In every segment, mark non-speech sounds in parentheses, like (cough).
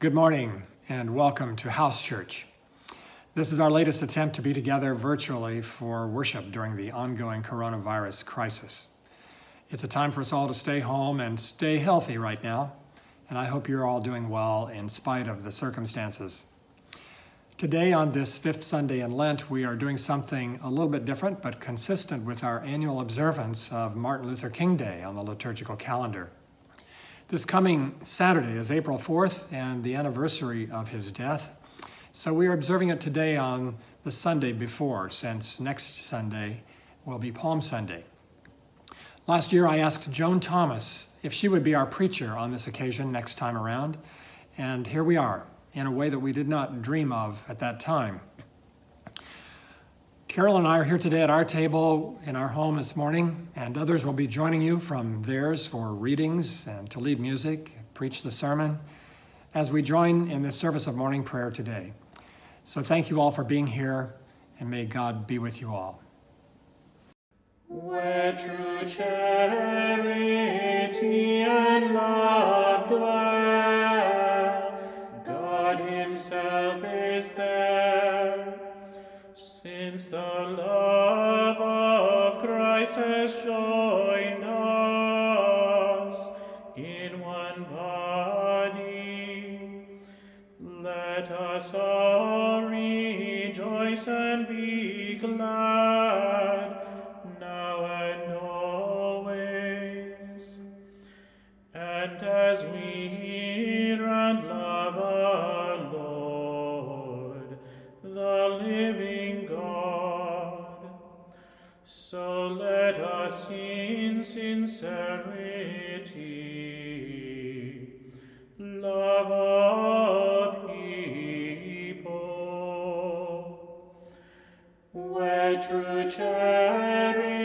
Good morning and welcome to House Church. This is our latest attempt to be together virtually for worship during the ongoing coronavirus crisis. It's a time for us all to stay home and stay healthy right now, and I hope you're all doing well in spite of the circumstances. Today, on this fifth Sunday in Lent, we are doing something a little bit different but consistent with our annual observance of Martin Luther King Day on the liturgical calendar. This coming Saturday is April 4th and the anniversary of his death. So we are observing it today on the Sunday before, since next Sunday will be Palm Sunday. Last year, I asked Joan Thomas if she would be our preacher on this occasion next time around, and here we are, in a way that we did not dream of at that time. Carol and I are here today at our table in our home this morning, and others will be joining you from theirs for readings and to lead music, preach the sermon, as we join in this service of morning prayer today. So thank you all for being here, and may God be with you all. Where true charity and love dwell, Has joined us in one body, let us all rejoice and be glad us in sincerity love all people. Where true charity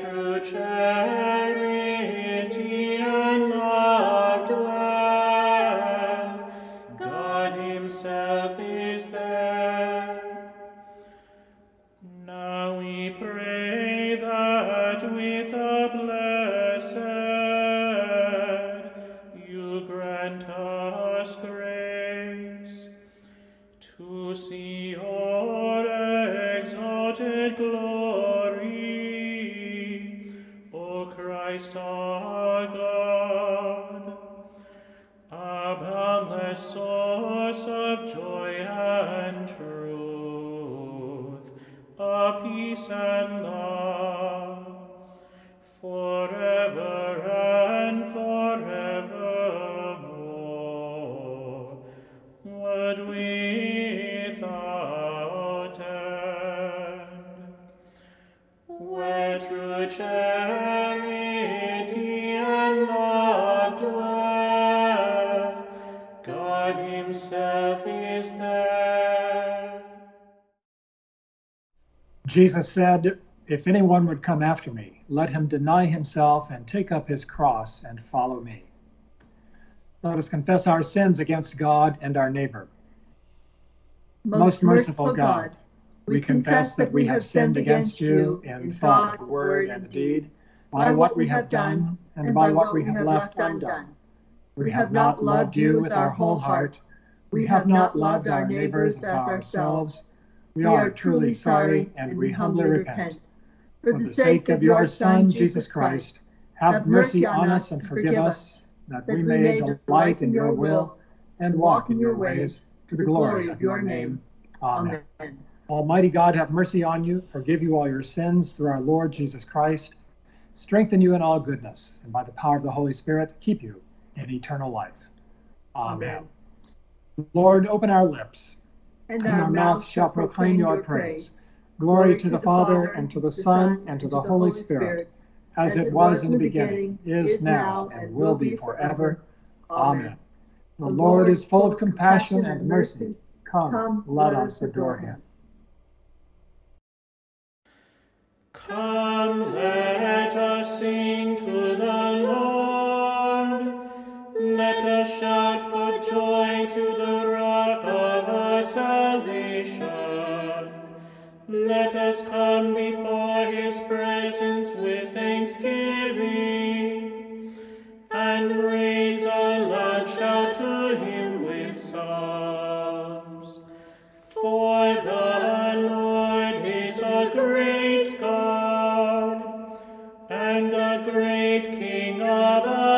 true charity Jesus said, If anyone would come after me, let him deny himself and take up his cross and follow me. Let us confess our sins against God and our neighbor. Most merciful God, we confess that we have sinned against you in thought, word, and deed, by what we have done and by what we have left undone. We have not loved you with our whole heart. We have not loved our neighbors as ourselves. We are truly sorry and we humbly repent. For the sake of your Son, Jesus Christ, have mercy on us and forgive us, that we may delight in your will and walk in your ways to the glory of your name. Amen. Almighty God, have mercy on you, forgive you all your sins through our Lord Jesus Christ, strengthen you in all goodness, and by the power of the Holy Spirit, keep you in eternal life. Amen. Amen. Lord, open our lips, And and our mouths shall proclaim your praise. Glory to the Father, and to the Son, and to the Holy Spirit, as it was in the beginning, is now, and will be forever. Amen. The Lord is full of compassion and mercy. Come, let us adore him. Come, let us sing Let us come before his presence with thanksgiving and raise a loud shout to him with psalms. For the Lord is a great God and a great King above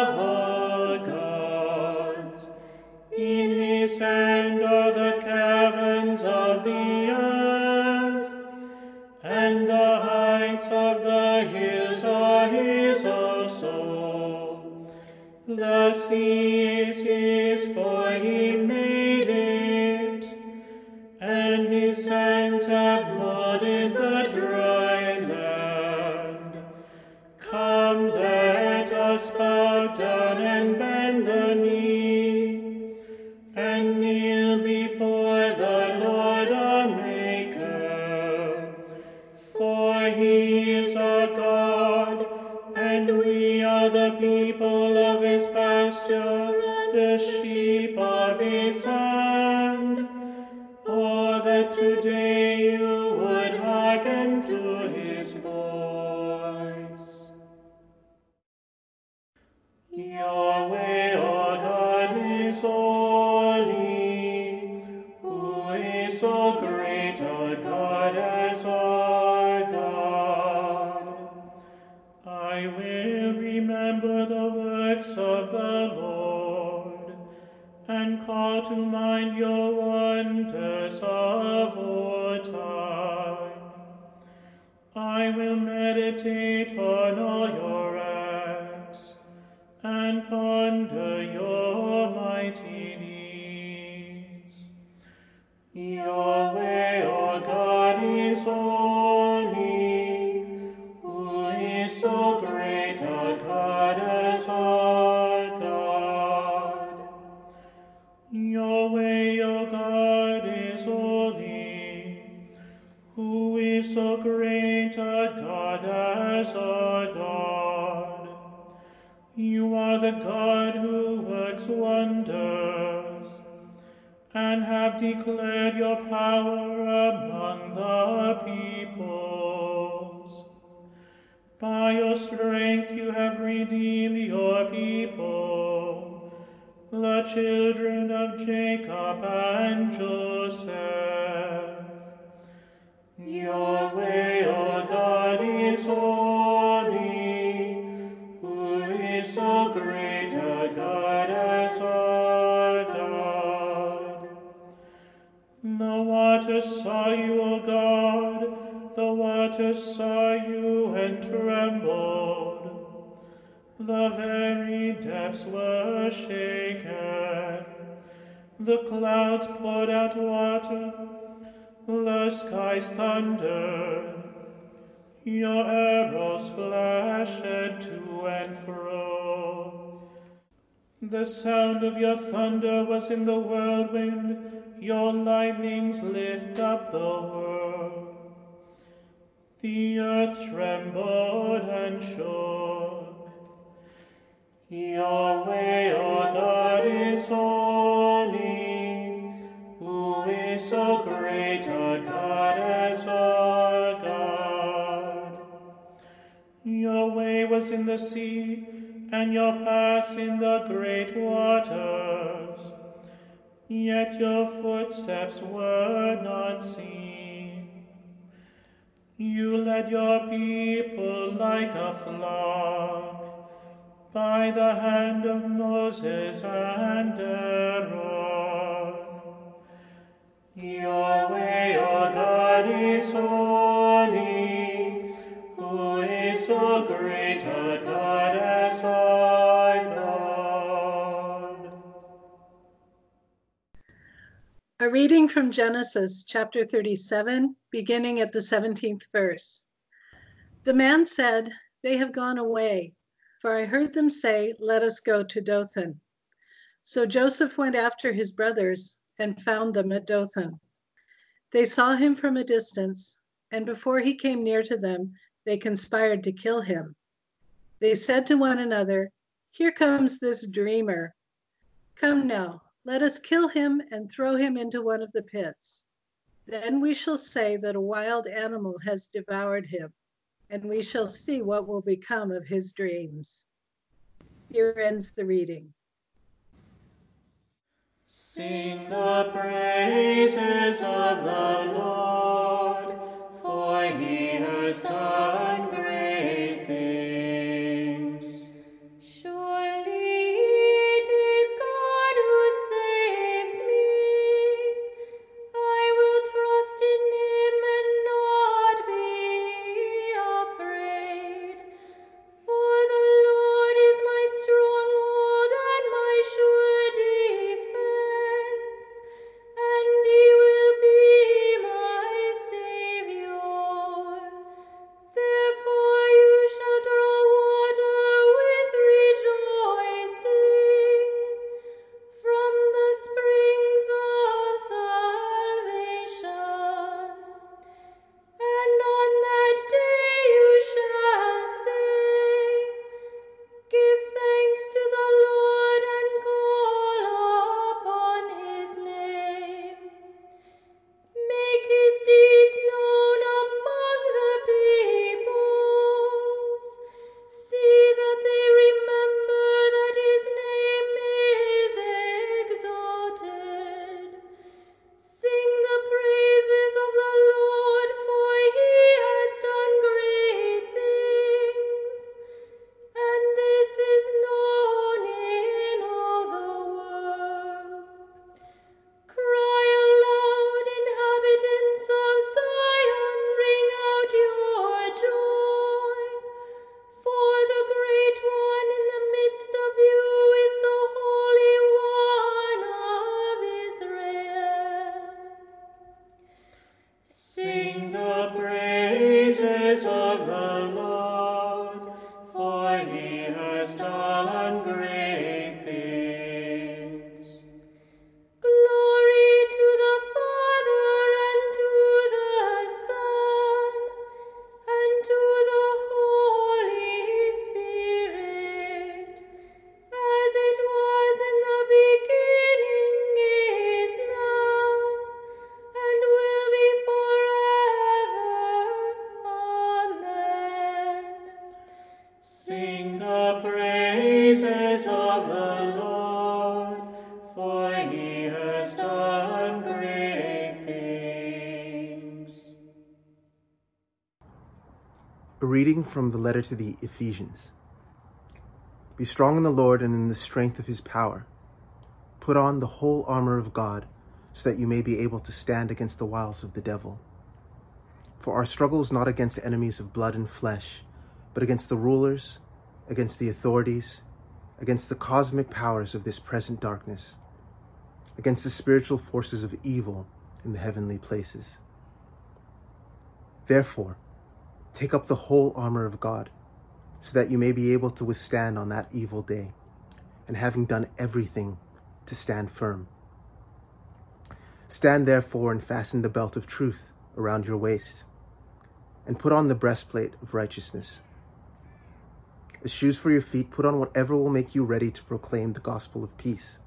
The mighty deeds. Yahweh our God is holy, who is so great a God as our God. Yahweh your God is holy, who is so great a God as our God. You are the God declared your power among the peoples. By your strength you have redeemed your people, the children of Jacob and Joseph. Waters saw you and trembled. The very depths were shaken. The clouds poured out water, the skies thundered. Your arrows flashed to and fro. The sound of your thunder was in the whirlwind, your lightnings lift up the world. The earth trembled and shook. Yahweh our God is holy, who is so great a God as our God. Your way was in the sea, and your paths in the great waters. Yet your footsteps were not seen. You led your people like a flock by the hand of Moses and Aaron. Your way, O God, is holy, who is so great a God. Reading from Genesis chapter 37, beginning at the 17th verse. The man said, They have gone away, for I heard them say, Let us go to Dothan. So Joseph went after his brothers and found them at Dothan. They saw him from a distance, and before he came near to them, they conspired to kill him. They said to one another, Here comes this dreamer. Come now let us kill him and throw him into one of the pits. Then we shall say that a wild animal has devoured him, and we shall see what will become of his dreams. Here ends the reading. Sing the praises of the Lord, for he has done reading from the letter to the Ephesians. Be strong in the Lord and in the strength of his power. Put on the whole armor of God, so that you may be able to stand against the wiles of the devil. For our struggle is not against enemies of blood and flesh, but against the rulers, against the authorities, against the cosmic powers of this present darkness, against the spiritual forces of evil in the heavenly places. Therefore, Take up the whole armor of God, so that you may be able to withstand on that evil day, and having done everything, to stand firm. Stand therefore and fasten the belt of truth around your waist, and put on the breastplate of righteousness. As shoes for your feet, put on whatever will make you ready to proclaim the gospel of peace.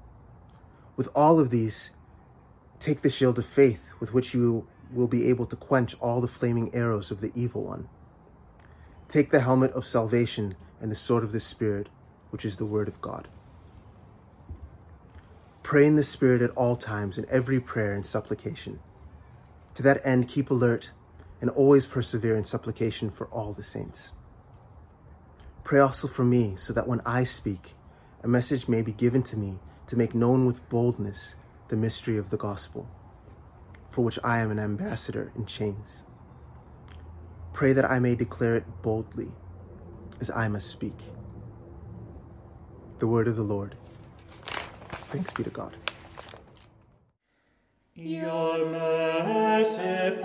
With all of these, take the shield of faith with which you will be able to quench all the flaming arrows of the evil one. Take the helmet of salvation and the sword of the Spirit, which is the word of God. Pray in the Spirit at all times in every prayer and supplication. To that end, keep alert and always persevere in supplication for all the saints. Pray also for me, so that when I speak, a message may be given to me to make known with boldness the mystery of the gospel, for which I am an ambassador in chains. Pray that I may declare it boldly, as I must speak. The word of the Lord. Thanks be to God. Your merciful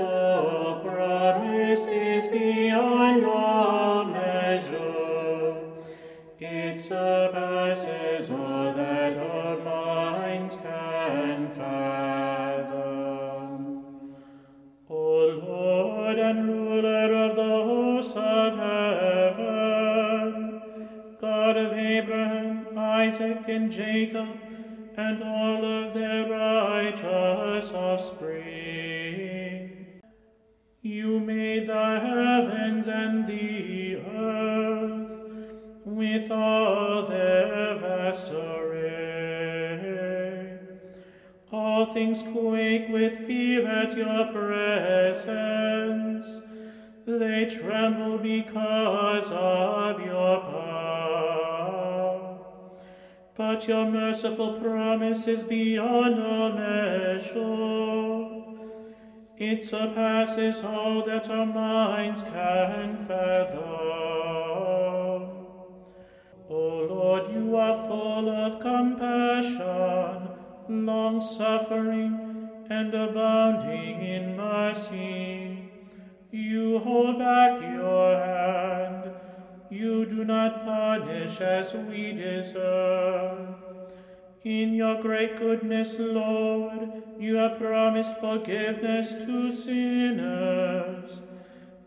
and But your merciful promise is beyond all measure. It surpasses all that our minds can fathom. O Lord, you are full of compassion, long suffering, and abounding in mercy. You hold back your hand. You do not punish as we deserve. In your great goodness, Lord, you have promised forgiveness to sinners,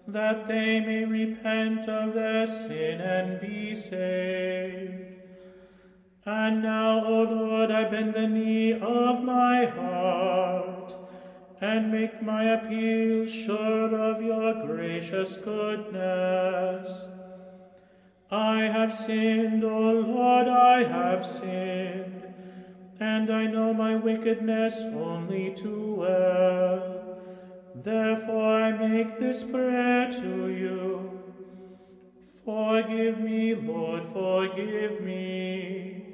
that they may repent of their sin and be saved. And now, O Lord, I bend the knee of my heart and make my appeal sure of your gracious goodness. I have sinned, O Lord, I have sinned, and I know my wickedness only too well. Therefore I make this prayer to you. Forgive me, Lord, forgive me.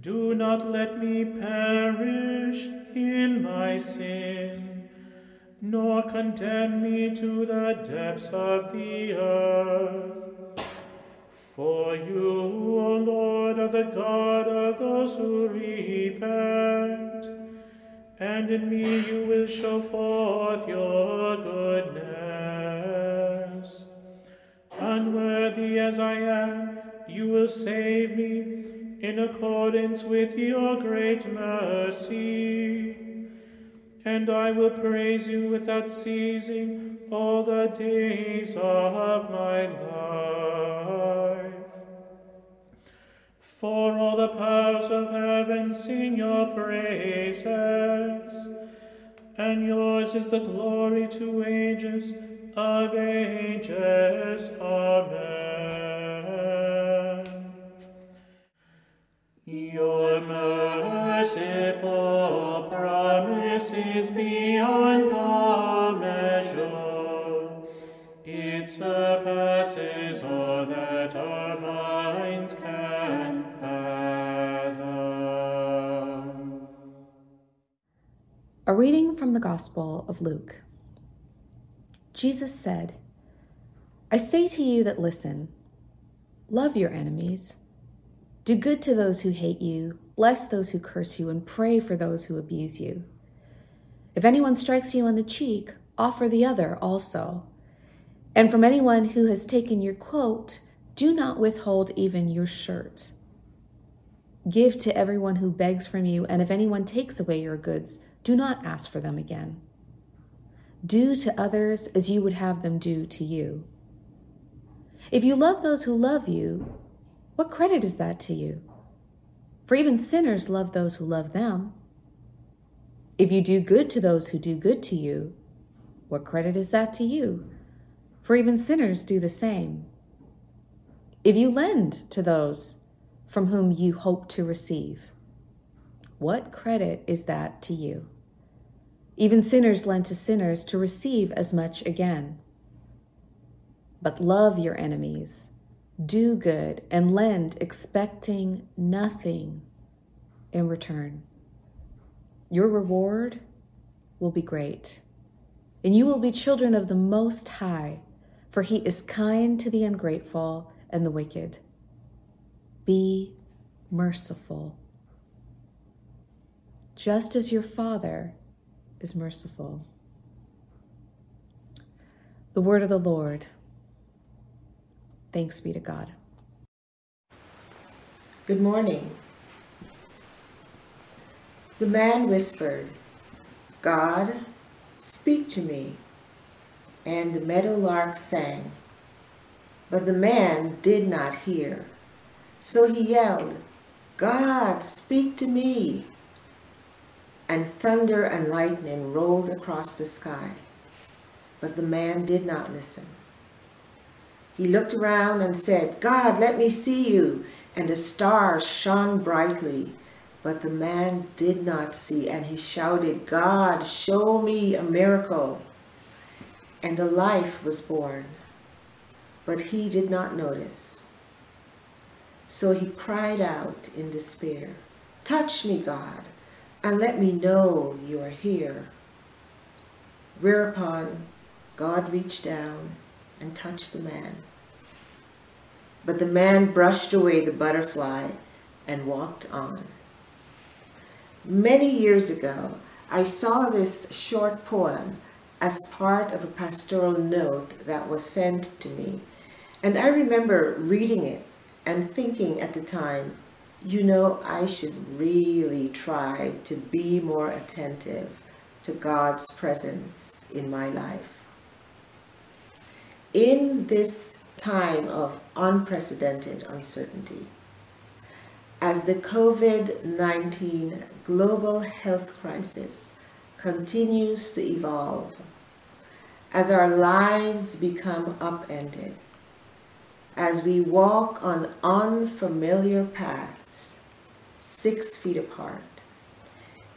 Do not let me perish in my sin, nor condemn me to the depths of the earth. For you, O Lord, are the God of those who repent, and in me you will show forth your goodness. Unworthy as I am, you will save me in accordance with your great mercy. And I will praise you without ceasing all the days of my life. For all the powers of heaven sing your praises, and yours is the glory to ages of ages. Amen. From the Gospel of Luke. Jesus said, I say to you that listen, love your enemies, do good to those who hate you, bless those who curse you, and pray for those who abuse you. If anyone strikes you on the cheek, offer the other also. And from anyone who has taken your coat, do not withhold even your shirt. Give to everyone who begs from you, and if anyone takes away your goods, do not ask for them again. Do to others as you would have them do to you. If you love those who love you, what credit is that to you? For even sinners love those who love them. If you do good to those who do good to you, what credit is that to you? For even sinners do the same. If you lend to those from whom you hope to receive, what credit is that to you? Even sinners lend to sinners to receive as much again. But love your enemies, do good, and lend, expecting nothing in return. Your reward will be great, and you will be children of the Most High, for He is kind to the ungrateful and the wicked. Be merciful, just as your Father is merciful. The word of the Lord. Thanks be to God. Good morning. The man whispered, God, speak to me. And the meadowlark sang. But the man did not hear. So he yelled, God, speak to me. And thunder and lightning rolled across the sky. But the man did not listen. He looked around and said, God, let me see you. And the stars shone brightly. But the man did not see, and he shouted, God, show me a miracle. And a life was born, but he did not notice. So he cried out in despair, Touch me, God, and let me know you are here. Whereupon God reached down and touched the man. But the man brushed away the butterfly and walked on. Many years ago, I saw this short poem as part of a pastoral note that was sent to me. And I remember reading it and thinking at the time, you know, I should really try to be more attentive to God's presence in my life. In this time of unprecedented uncertainty, as the COVID 19 global health crisis continues to evolve, as our lives become upended, as we walk on unfamiliar paths, six feet apart,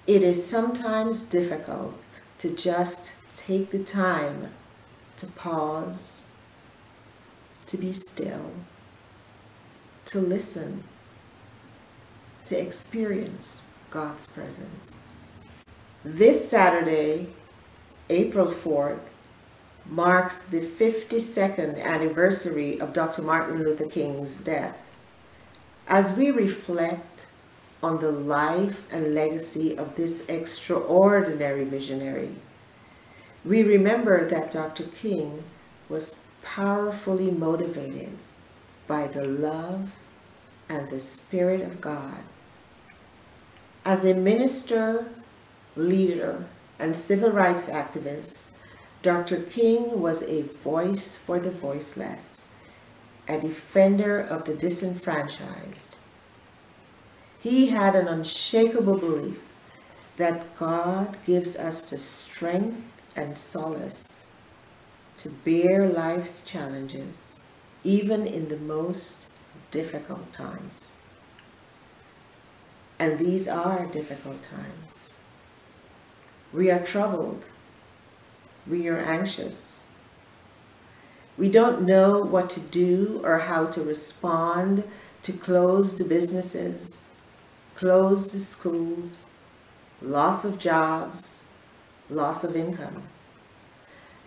it is sometimes difficult to just take the time to pause, to be still, to listen, to experience God's presence. This Saturday, April 4th, marks the 52nd anniversary of Dr. Martin Luther King's death. As we reflect on the life and legacy of this extraordinary visionary, we remember that Dr. King was powerfully motivated by the love and the Spirit of God. As a minister, leader, and civil rights activist, Dr. King was a voice for the voiceless, a defender of the disenfranchised. He had an unshakable belief that God gives us the strength and solace to bear life's challenges, even in the most difficult times. And these are difficult times. We are troubled. We are anxious. We don't know what to do or how to respond to closed businesses, closed schools, loss of jobs, loss of income.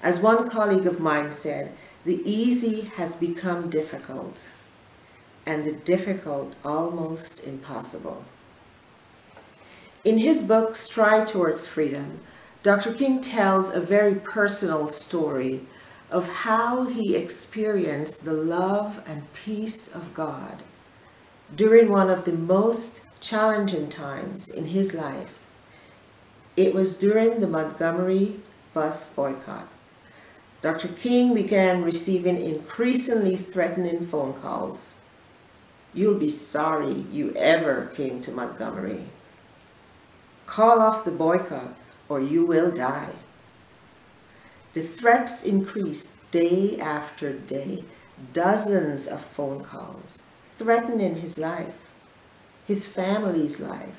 As one colleague of mine said, the easy has become difficult and the difficult almost impossible. In his book, Stride Towards Freedom, Dr. King tells a very personal story of how he experienced the love and peace of God during one of the most challenging times in his life. It was during the Montgomery bus boycott. Dr. King began receiving increasingly threatening phone calls. You'll be sorry you ever came to Montgomery. Call off the boycott or you will die. The threats increased day after day, dozens of phone calls threatening his life, his family's life.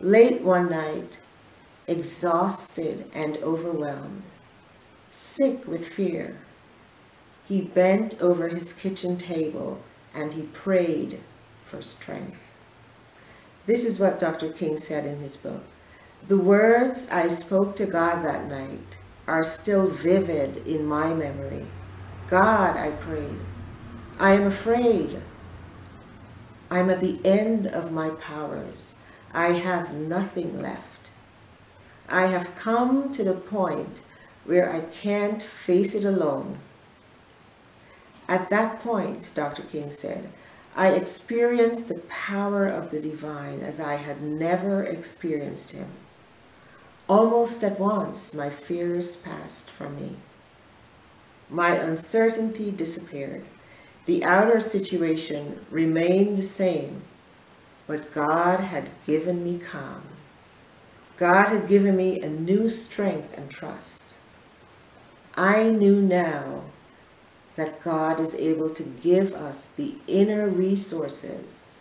Late one night, exhausted and overwhelmed, sick with fear, he bent over his kitchen table and he prayed for strength. This is what Dr. King said in his book. The words I spoke to God that night are still vivid in my memory. God, I prayed, I am afraid. I'm at the end of my powers. I have nothing left. I have come to the point where I can't face it alone. At that point, Dr. King said, I experienced the power of the divine as I had never experienced him. Almost at once, my fears passed from me. My uncertainty disappeared. The outer situation remained the same, but God had given me calm. God had given me a new strength and trust. I knew now that God is able to give us the inner resources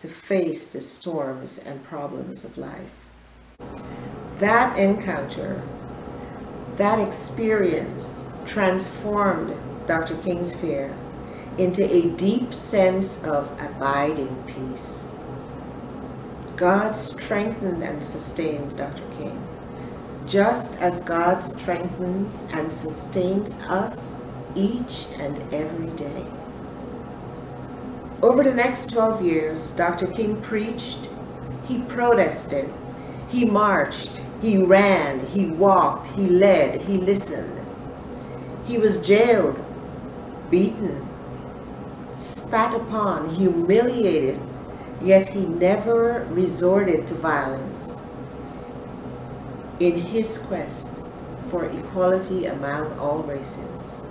to face the storms and problems of life. That encounter, that experience transformed Dr. King's fear into a deep sense of abiding peace. God strengthened and sustained Dr. King, just as God strengthens and sustains us each and every day. Over the next 12 years, Dr. King preached, he protested, he marched, he ran, he walked, he led, he listened. He was jailed, beaten, spat upon, humiliated, yet he never resorted to violence in his quest for equality among all races.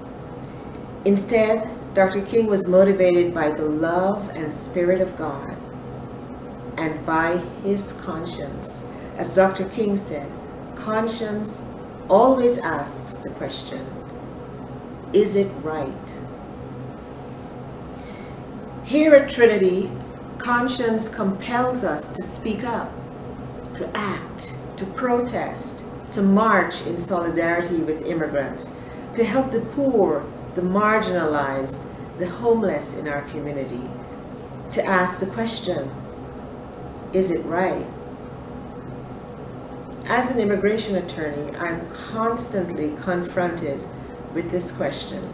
Instead, Dr. King was motivated by the love and spirit of God and by his conscience. As Dr. King said, conscience always asks the question, is it right? Here at Trinity, conscience compels us to speak up, to act, to protest, to march in solidarity with immigrants, to help the poor, the marginalized, the homeless in our community, to ask the question, is it right? As an immigration attorney, I'm constantly confronted with this question,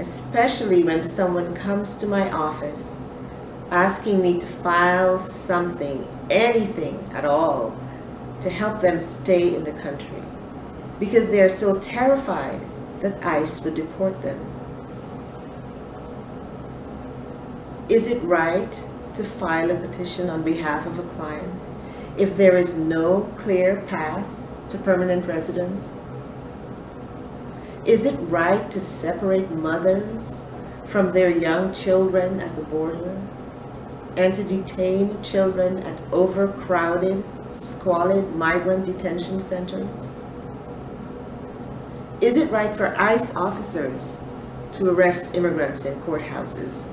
especially when someone comes to my office asking me to file something, anything at all, to help them stay in the country because they are so terrified that ICE would deport them. Is it right to file a petition on behalf of a client if there is no clear path to permanent residence? Is it right to separate mothers from their young children at the border and to detain children at overcrowded, squalid migrant detention centers? Is it right for ICE officers to arrest immigrants in courthouses?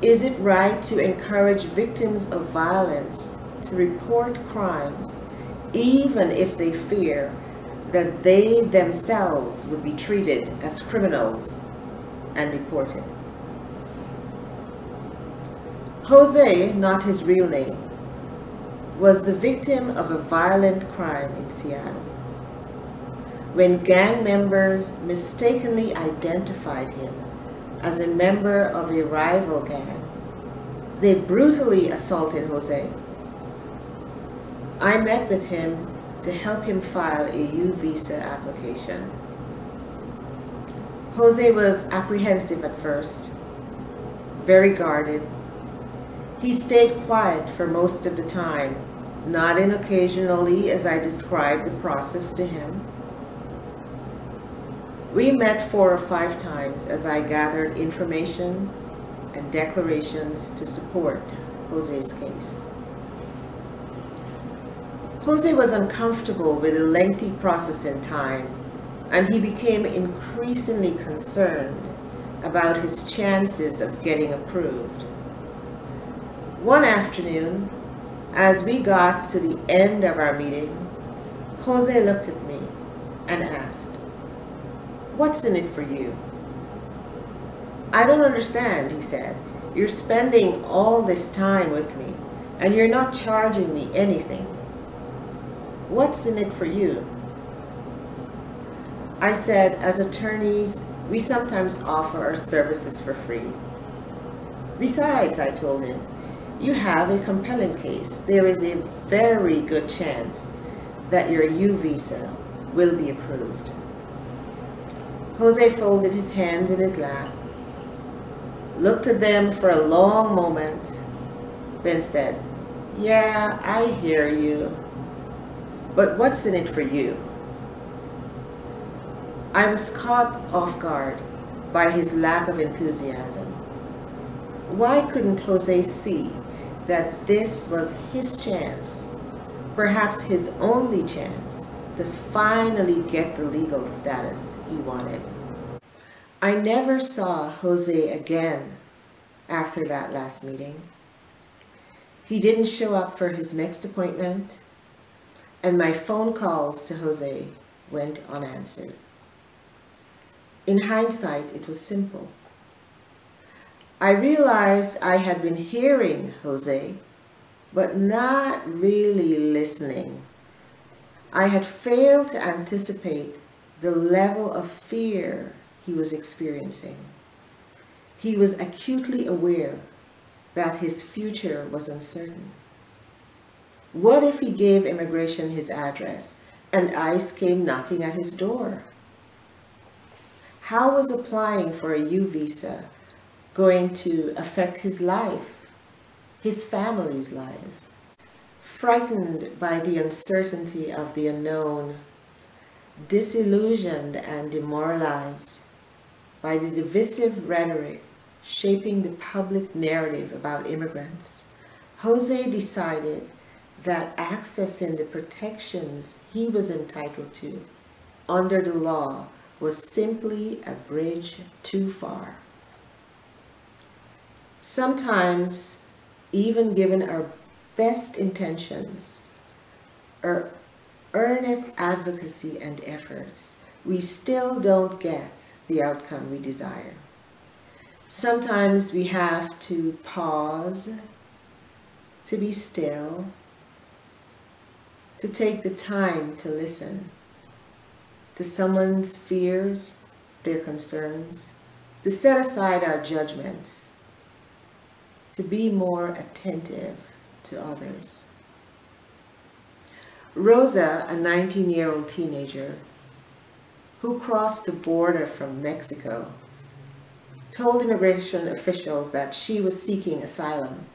Is it right to encourage victims of violence to report crimes even if they fear that they themselves would be treated as criminals and deported? Jose, not his real name, was the victim of a violent crime in Seattle. When gang members mistakenly identified him as a member of a rival gang. They brutally assaulted Jose. I met with him to help him file a U visa application. Jose was apprehensive at first, very guarded. He stayed quiet for most of the time, nodding occasionally as I described the process to him. We met four or five times as I gathered information and declarations to support Jose's case. Jose was uncomfortable with the lengthy process in time, and he became increasingly concerned about his chances of getting approved. One afternoon, as we got to the end of our meeting, Jose looked at me and asked, What's in it for you? I don't understand, he said. You're spending all this time with me, and you're not charging me anything. What's in it for you? I said, as attorneys, we sometimes offer our services for free. Besides, I told him, you have a compelling case. There is a very good chance that your U visa will be approved. Jose folded his hands in his lap, looked at them for a long moment, then said, Yeah, I hear you. But what's in it for you? I was caught off guard by his lack of enthusiasm. Why couldn't Jose see that this was his chance, perhaps his only chance, to finally get the legal status he wanted? I never saw Jose again after that last meeting. He didn't show up for his next appointment, and my phone calls to Jose went unanswered. In hindsight, it was simple. I realized I had been hearing Jose, but not really listening. I had failed to anticipate the level of fear he was experiencing. He was acutely aware that his future was uncertain. What if he gave immigration his address and ICE came knocking at his door? How was applying for a U visa going to affect his life, his family's lives? Frightened by the uncertainty of the unknown, disillusioned and demoralized by the divisive rhetoric shaping the public narrative about immigrants, Jose decided that accessing the protections he was entitled to under the law was simply a bridge too far. Sometimes, even given our best intentions, our earnest advocacy and efforts, we still don't get the outcome we desire. Sometimes we have to pause, to be still, to take the time to listen to someone's fears, their concerns, to set aside our judgments, to be more attentive to others. Rosa, a 19 year old teenager who crossed the border from Mexico told immigration officials that she was seeking asylum.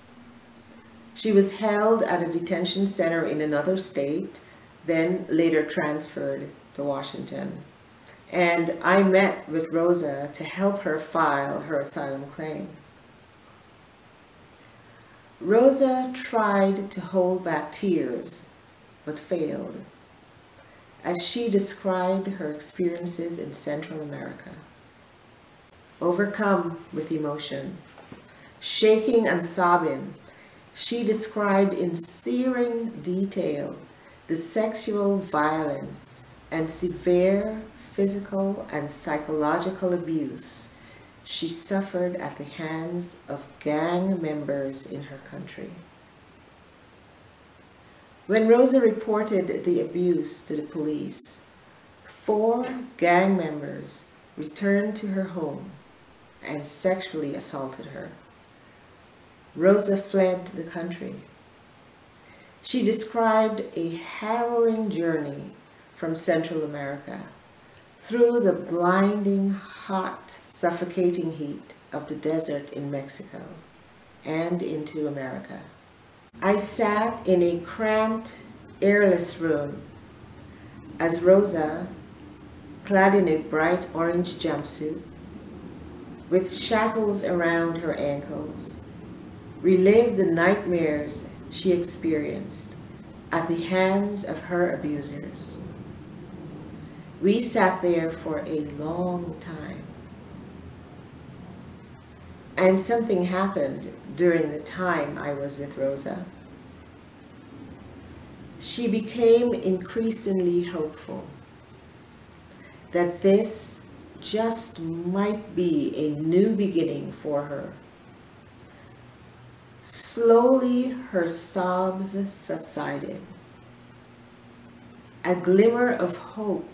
She was held at a detention center in another state, then later transferred to Washington. And I met with Rosa to help her file her asylum claim. Rosa tried to hold back tears, but failed, as she described her experiences in Central America overcome with emotion. Shaking and sobbing, she described in searing detail the sexual violence and severe physical and psychological abuse she suffered at the hands of gang members in her country. When Rosa reported the abuse to the police, four gang members returned to her home and sexually assaulted her. Rosa fled the country. She described a harrowing journey from Central America through the blinding, hot, suffocating heat of the desert in Mexico and into America. I sat in a cramped, airless room as Rosa, clad in a bright orange jumpsuit, with shackles around her ankles, relived the nightmares she experienced at the hands of her abusers. We sat there for a long time. And something happened during the time I was with Rosa. She became increasingly hopeful that this just might be a new beginning for her. Slowly her sobs subsided. A glimmer of hope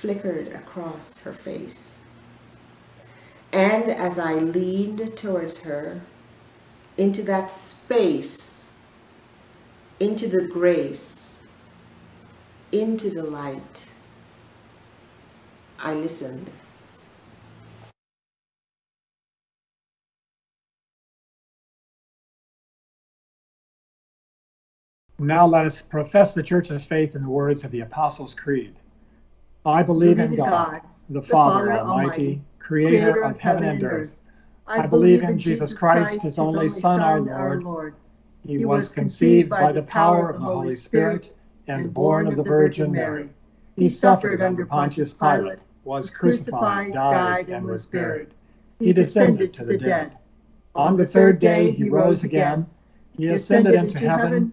flickered across her face. And as I leaned towards her, into that space, into the grace, into the light. I listened. Now let us profess the church's faith in the words of the Apostles' Creed. I believe in God, the Father Almighty, creator of heaven and earth. I believe in Jesus Christ, his only Son, our Lord. He was conceived by the power of the Holy Spirit and born of the Virgin Mary. He suffered under Pontius Pilate, was crucified, died, and was buried. He descended to the dead. On the third day he rose again. He ascended into heaven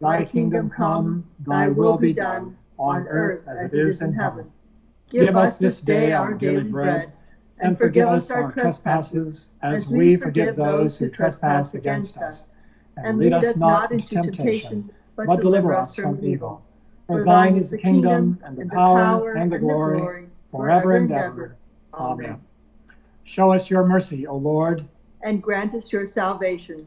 Thy kingdom come, thy will be done, on earth as it is in heaven. Give us this day our daily bread, and forgive us our trespasses, as we forgive those who trespass against us. And lead us not into temptation, but deliver us from evil. For thine is the kingdom, and the power, and the glory, forever and ever. Amen. Show us your mercy, O Lord. And grant us your salvation.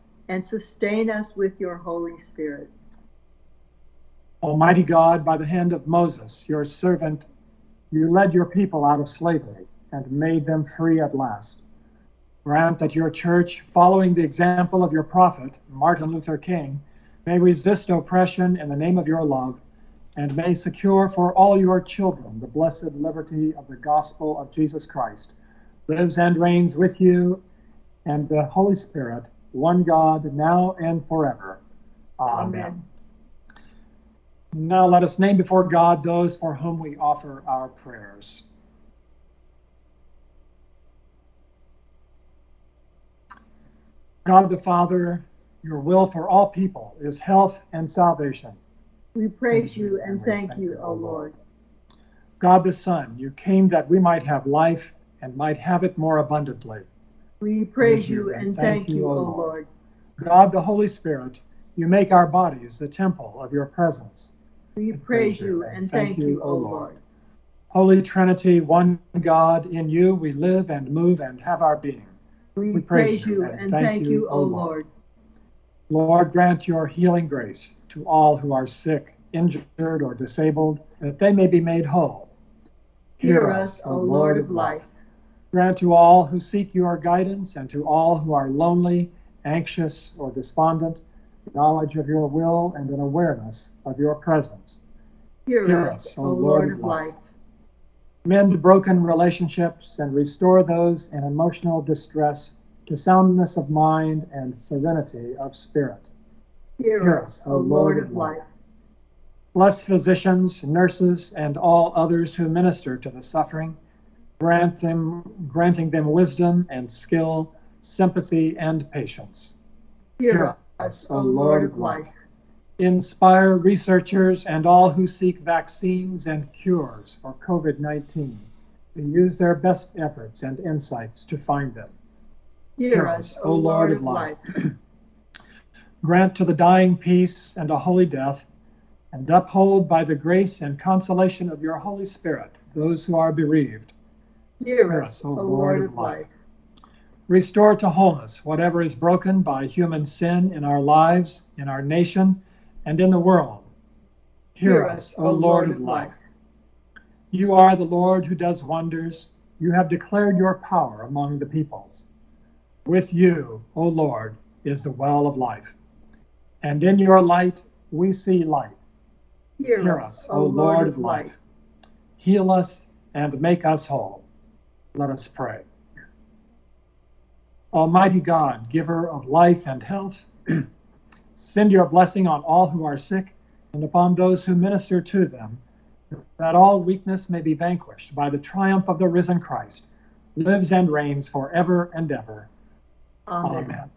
and sustain us with your Holy Spirit. Almighty God, by the hand of Moses, your servant, you led your people out of slavery and made them free at last. Grant that your church, following the example of your prophet, Martin Luther King, may resist oppression in the name of your love and may secure for all your children the blessed liberty of the gospel of Jesus Christ, lives and reigns with you and the Holy Spirit one God, now and forever. Amen. Amen. Now let us name before God those for whom we offer our prayers. God the Father, your will for all people is health and salvation. We praise you and thank you, O Lord. God the Son, you came that we might have life and might have it more abundantly. We praise you and thank you, O Lord. God the Holy Spirit, you make our bodies the temple of your presence. We praise you and thank you, O Lord. Holy Trinity, one God, in you we live and move and have our being. We, praise you and thank you, O Lord. Lord, grant your healing grace to all who are sick, injured, or disabled, that they may be made whole. Hear us, O Lord of life. Grant to all who seek your guidance and to all who are lonely, anxious, or despondent knowledge of your will and an awareness of your presence. Hear, Hear us, O Lord, Lord of life. Mend broken relationships and restore those in emotional distress to soundness of mind and serenity of spirit. Hear, Hear us, O Lord of life. Bless physicians, nurses, and all others who minister to the suffering grant them, granting them wisdom and skill, sympathy and patience. Hear us, O Lord of life. Inspire researchers and all who seek vaccines and cures for COVID 19 to use their best efforts and insights to find them. Hear us, O Lord of life. (clears throat) Grant to the dying peace and a holy death, and uphold by the grace and consolation of your Holy Spirit those who are bereaved Hear us, O Lord of life. Restore to wholeness whatever is broken by human sin in our lives, in our nation, and in the world. Hear us, O Lord of life. You are the Lord who does wonders. You have declared your power among the peoples. With you, O Lord, is the well of life. And in your light we see light, Hear us, O Lord of life. Heal us and make us whole. Let us pray. Almighty God, giver of life and health, (clears throat) send your blessing on all who are sick and upon those who minister to them, that all weakness may be vanquished by the triumph of the risen Christ, lives and reigns forever and ever. Amen. Amen.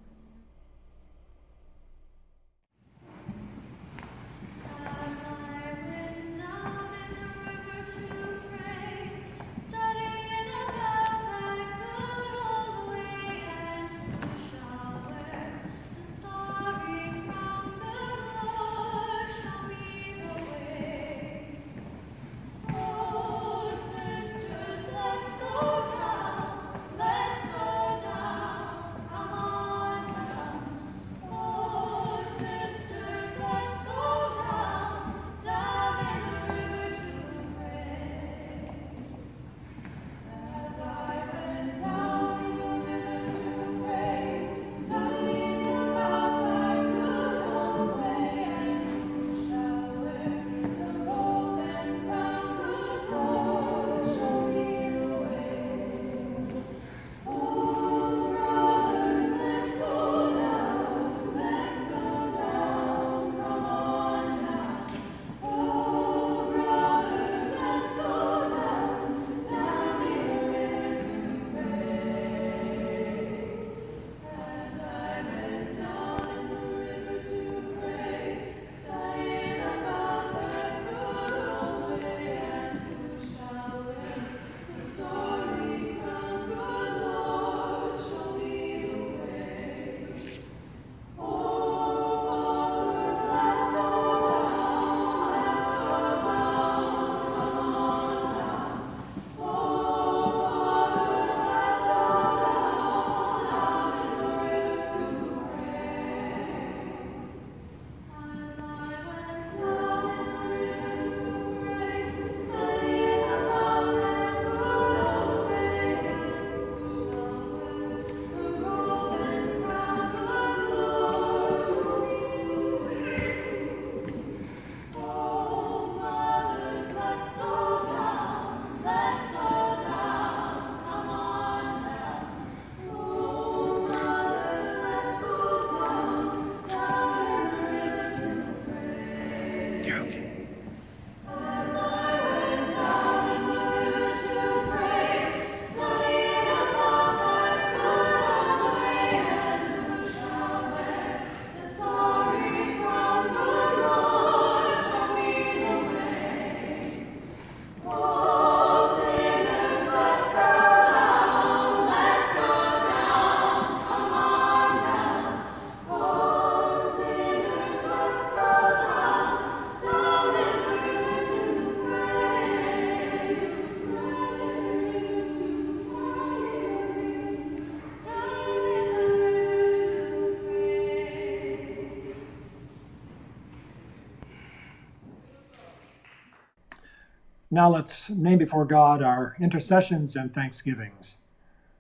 Now let's name before God our intercessions and thanksgivings.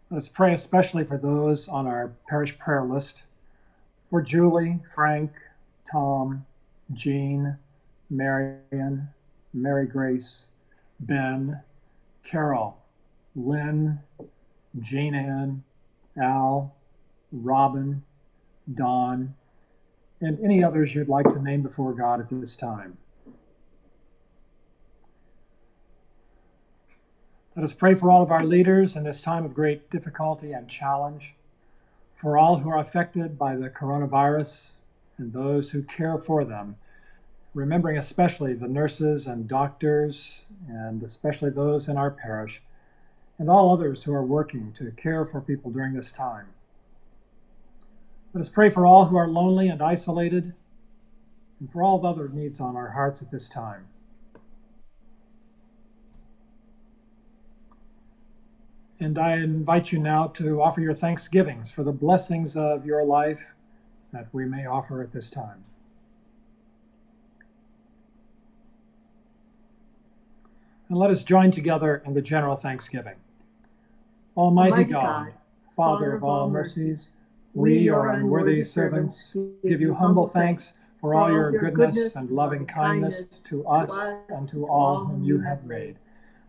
Let's pray especially for those on our parish prayer list for Julie, Frank, Tom, Jean, Marion, Mary Grace, Ben, Carol, Lynn, Jean Ann, Al, Robin, Don, and any others you'd like to name before God at this time. Let us pray for all of our leaders in this time of great difficulty and challenge, for all who are affected by the coronavirus and those who care for them, remembering especially the nurses and doctors, and especially those in our parish, and all others who are working to care for people during this time. Let us pray for all who are lonely and isolated, and for all the other needs on our hearts at this time. And I invite you now to offer your thanksgivings for the blessings of your life that we may offer at this time. And let us join together in the general thanksgiving. Almighty, Almighty God, God, Father of all mercies, we, your unworthy servants, give you humble thanks for all your goodness and loving kindness to us and to all whom you have made.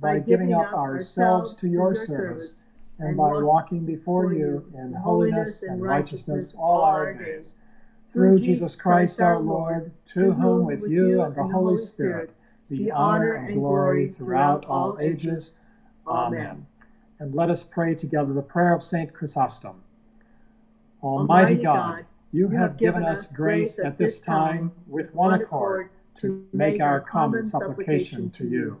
by giving up ourselves to your service, and by walking before you in holiness and righteousness all our days. Through Jesus Christ our Lord, to whom with you and the Holy Spirit be honor and glory throughout all ages. Amen. And let us pray together the prayer of Saint Chrysostom. Almighty God, you have given us grace at this time with one accord to make our common supplication to you.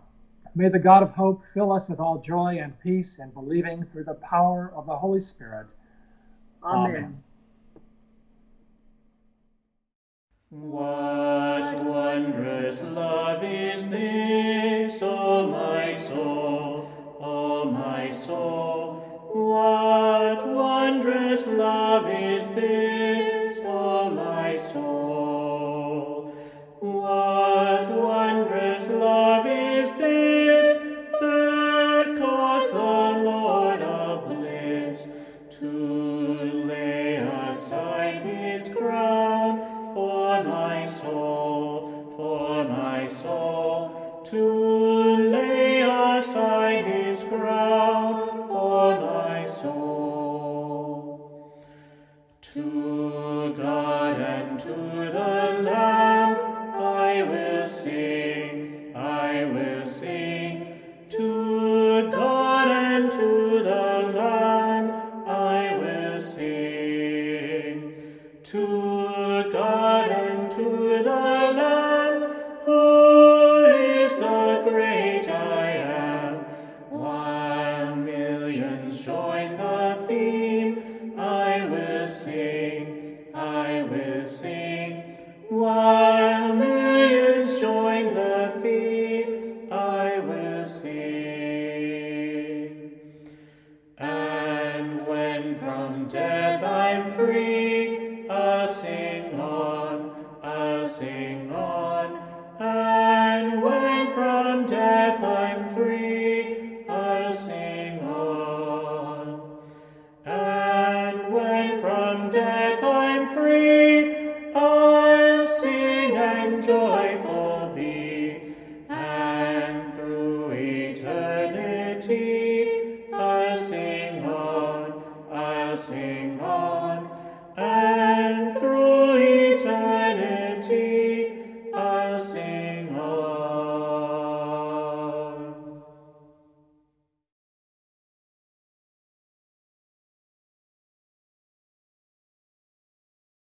May the God of hope fill us with all joy and peace and believing through the power of the Holy Spirit. Amen. What wondrous love is this, O my soul, O my soul? What wondrous love is this, To God and to the